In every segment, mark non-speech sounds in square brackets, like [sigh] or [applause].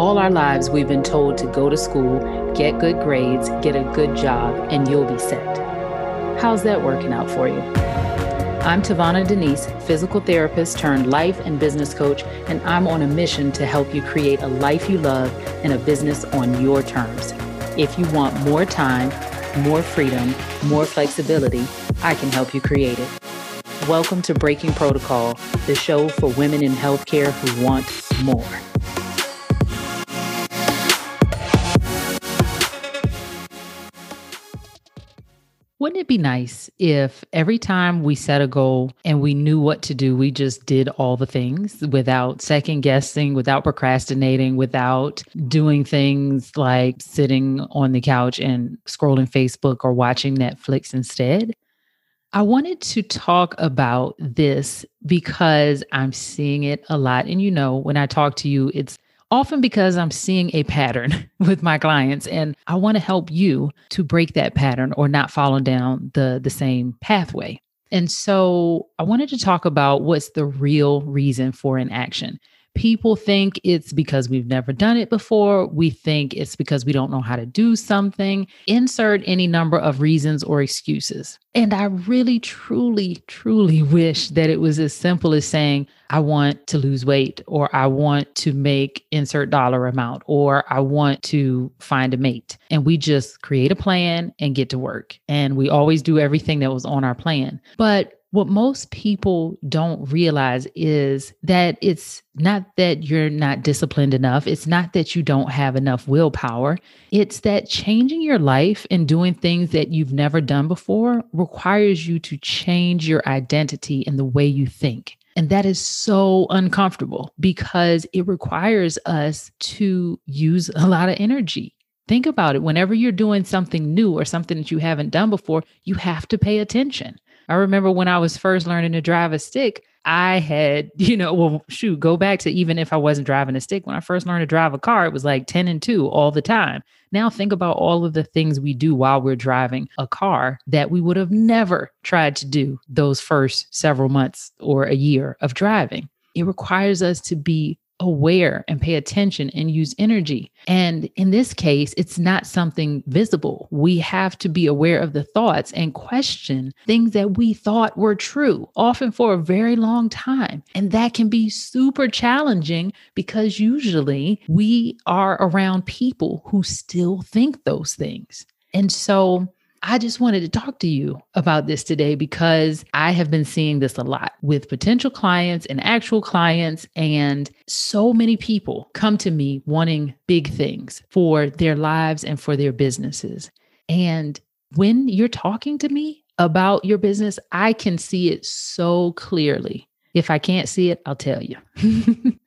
All our lives, we've been told to go to school, get good grades, get a good job, and you'll be set. How's that working out for you? I'm Tavana Denise, physical therapist turned life and business coach, and I'm on a mission to help you create a life you love and a business on your terms. If you want more time, more freedom, more flexibility, I can help you create it. Welcome to Breaking Protocol, the show for women in healthcare who want more. Be nice if every time we set a goal and we knew what to do, we just did all the things without second guessing, without procrastinating, without doing things like sitting on the couch and scrolling Facebook or watching Netflix instead? I wanted to talk about this because I'm seeing it a lot. And you know, when I talk to you, it's often because I'm seeing a pattern [laughs] with my clients and I want to help you to break that pattern or not follow down the the same pathway. And so I wanted to talk about what's the real reason for inaction. People think it's because we've never done it before. We think it's because we don't know how to do something. Insert any number of reasons or excuses. And I really, truly, truly [laughs] wish that it was as simple as saying, I want to lose weight, or I want to make insert dollar amount, or I want to find a mate. And we just create a plan and get to work. And we always do everything that was on our plan. But what most people don't realize is that it's not that you're not disciplined enough. It's not that you don't have enough willpower. It's that changing your life and doing things that you've never done before requires you to change your identity and the way you think. And that is so uncomfortable because it requires us to use a lot of energy. Think about it. Whenever you're doing something new or something that you haven't done before, you have to pay attention. I remember when I was first learning to drive a stick, I had, [laughs] you know, well, shoot, go back to even if I wasn't driving a stick. When I first learned to drive a car, it was like 10 and 2 all the time. Now think about all of the things we do while we're driving a car that we would have never tried to do those first several months or a year of driving. It requires us to be aware and pay attention and use energy. And in this case, it's not something visible. We have to be aware of the thoughts and question things that we thought were true, often for a very long time. And that can be super challenging because usually we are around people who still think those things. And so I just wanted to talk to you about this today because I have been seeing this a lot with potential clients and actual clients. And so many people come to me wanting big things for their lives and for their businesses. And when you're talking to me about your business, I can see it so clearly. If I can't see it, I'll tell you. [laughs]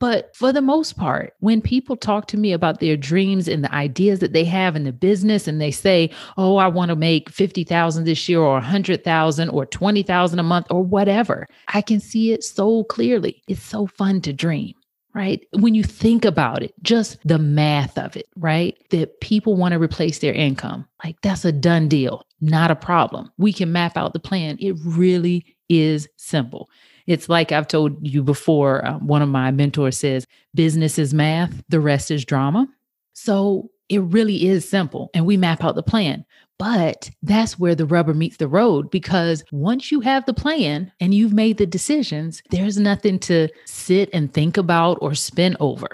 But for the most part, when people talk to me about their dreams and the ideas that they have in the business and they say, "Oh, I want to make 50,000 this year or 100,000 or 20,000 a month or whatever." I can see it so clearly. It's so fun to dream right? When you think about it, just the math of it, right? That people want to replace their income. Like that's a done deal, not a problem. We can map out the plan. It really is simple. It's like I've told you before, uh, one of my mentors says, business is math, the rest is drama. So it really is simple, and we map out the plan. But that's where the rubber meets the road because once you have the plan and you've made the decisions, there's nothing to sit and think about or spin over.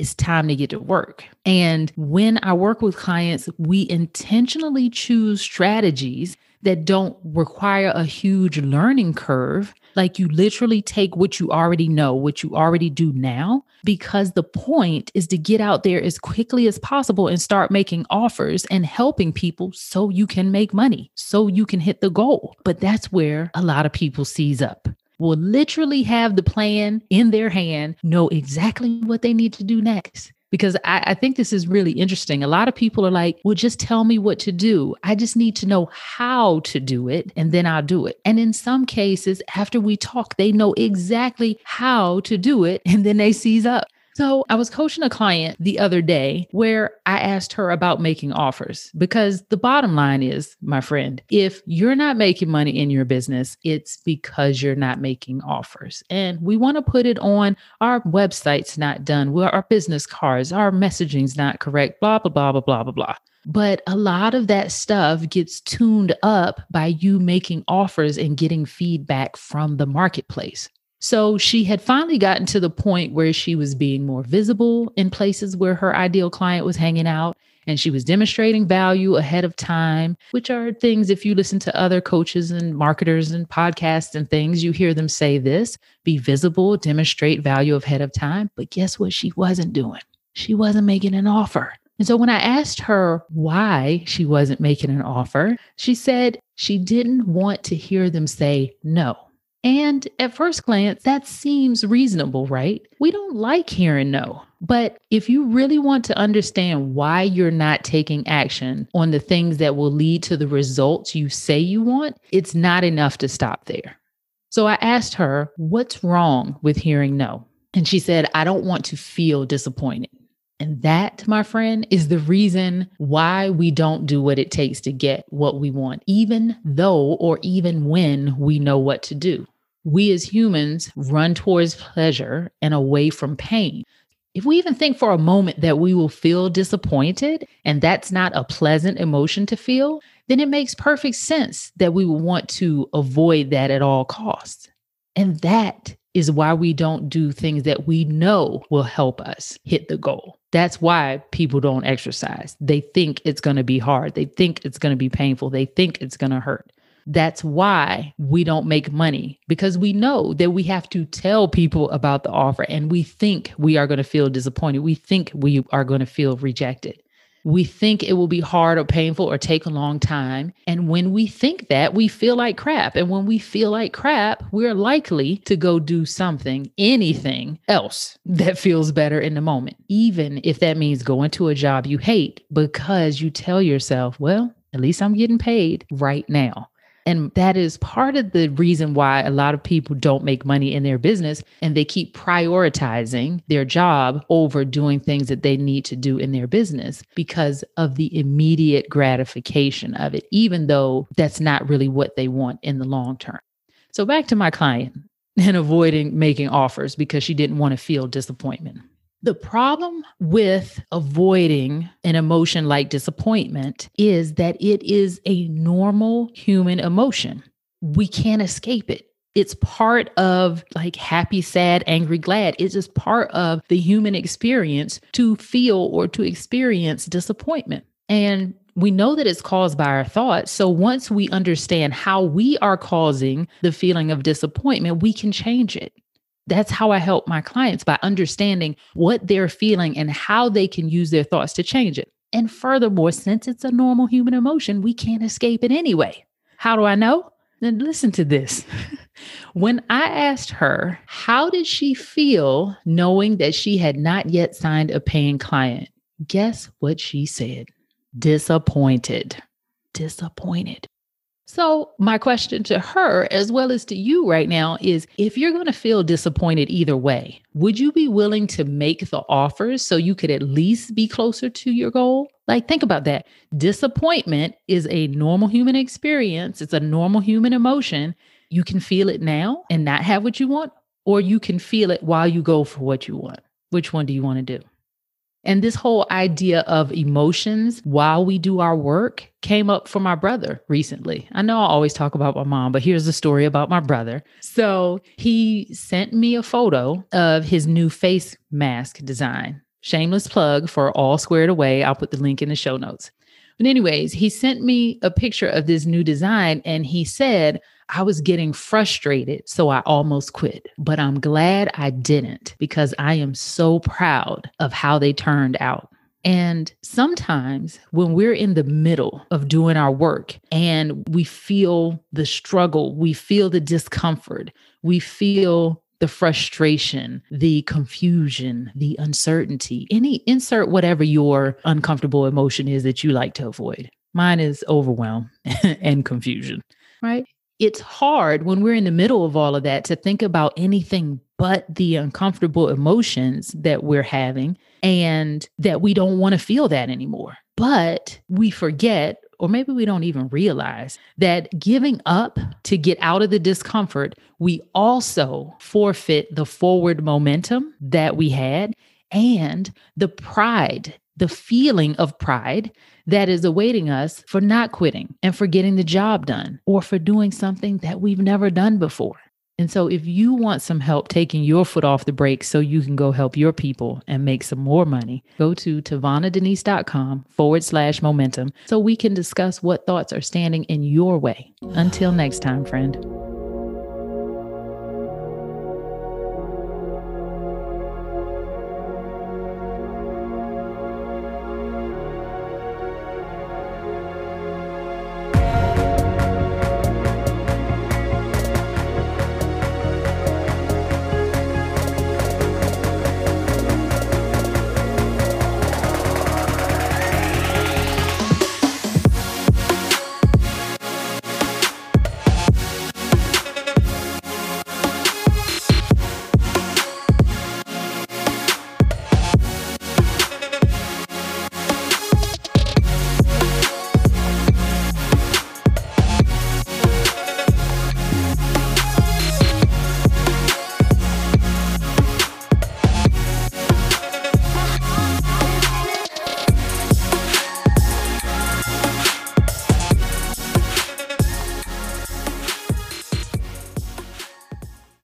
It's time to get to work. And when I work with clients, we intentionally choose strategies that don't require a huge learning curve. Like you literally take what you already know, what you already do now, because the point is to get out there as quickly as possible and start making offers and helping people so you can make money, so you can hit the goal. But that's where a lot of people seize up will literally have the plan in their hand, know exactly what they need to do next because I, I, think this is really interesting. A lot of people are like, well, just tell me what to do. I just need to know how to do it and then I'll do it. And in some cases, after we talk, they know exactly how to do it and then they seize up. So I was coaching a client the other day where I asked her about making offers because the bottom line is, my friend, if you're not making money in your business, it's because you're not making offers. And we want to put it on our website's not done, our business cards, our messaging's not correct, blah, blah, blah, blah, blah, blah, blah. But a lot of that stuff gets tuned up by you making offers and getting feedback from the marketplace. So she had finally gotten to the point where she was being more visible in places where her ideal client was hanging out. And she was demonstrating value ahead of time, which are things, if you listen to other coaches and marketers and podcasts and things, you hear them say this be visible, demonstrate value ahead of time. But guess what? She wasn't doing? She wasn't making an offer. And so when I asked her why she wasn't making an offer, she said she didn't want to hear them say no. And at first glance, that seems reasonable, right? We don't like hearing no. But if you really want to understand why you're not taking action on the things that will lead to the results you say you want, it's not enough to stop there. So I asked her, What's wrong with hearing no? And she said, I don't want to feel disappointed. And that, my friend, is the reason why we don't do what it takes to get what we want, even though or even when we know what to do. We as humans run towards pleasure and away from pain. If we even think for a moment that we will feel disappointed and that's not a pleasant emotion to feel, then it makes perfect sense that we will want to avoid that at all costs. And that is why we don't do things that we know will help us hit the goal. That's why people don't exercise. They think it's going to be hard. They think it's going to be painful. They think it's going to hurt. That's why we don't make money because we know that we have to tell people about the offer and we think we are going to feel disappointed. We think we are going to feel rejected. We think it will be hard or painful or take a long time. And when we think that, we feel like crap. And when we feel like crap, we're likely to go do something, anything else that feels better in the moment, even if that means going to a job you hate because you tell yourself, well, at least I'm getting paid right now. And that is part of the reason why a lot of people don't make money in their business and they keep prioritizing their job over doing things that they need to do in their business because of the immediate gratification of it, even though that's not really what they want in the long term. So back to my client and avoiding making offers because she didn't want to feel disappointment. The problem with avoiding an emotion like disappointment is that it is a normal human emotion. We can't escape it. It's part of like happy, sad, angry, glad. It's just part of the human experience to feel or to experience disappointment. And we know that it's caused by our thoughts. So once we understand how we are causing the feeling of disappointment, we can change it that's how I help my clients by understanding what they're feeling and how they can use their thoughts to change it. And furthermore, since it's a normal human emotion, we can't escape it anyway. How do I know? Then listen to this. [laughs] when I asked her, how did she feel knowing that she had not yet signed a paying client? Guess what she said? Disappointed. Disappointed. So, my question to her, as well as to you right now, is if you're going to feel disappointed either way, would you be willing to make the offers so you could at least be closer to your goal? Like, think about that. Disappointment is a normal human experience, it's a normal human emotion. You can feel it now and not have what you want, or you can feel it while you go for what you want. Which one do you want to do? And this whole idea of emotions while we do our work came up for my brother recently. I know I always talk about my mom, but here's the story about my brother. So he sent me a photo of his new face mask design. Shameless plug for All Squared Away. I'll put the link in the show notes. But, anyways, he sent me a picture of this new design and he said, I was getting frustrated, so I almost quit. But I'm glad I didn't because I am so proud of how they turned out. And sometimes when we're in the middle of doing our work and we feel the struggle, we feel the discomfort, we feel the frustration, the confusion, the uncertainty, any insert whatever your uncomfortable emotion is that you like to avoid. Mine is overwhelm [laughs] and confusion, right? It's hard when we're in the middle of all of that to think about anything but the uncomfortable emotions that we're having and that we don't want to feel that anymore. But we forget or maybe we don't even realize that giving up to get out of the discomfort, we also forfeit the forward momentum that we had and the pride, the feeling of pride that is awaiting us for not quitting and for getting the job done or for doing something that we've never done before. And so, if you want some help taking your foot off the brake so you can go help your people and make some more money, go to tavanadenise.com forward slash momentum so we can discuss what thoughts are standing in your way. Until next time, friend.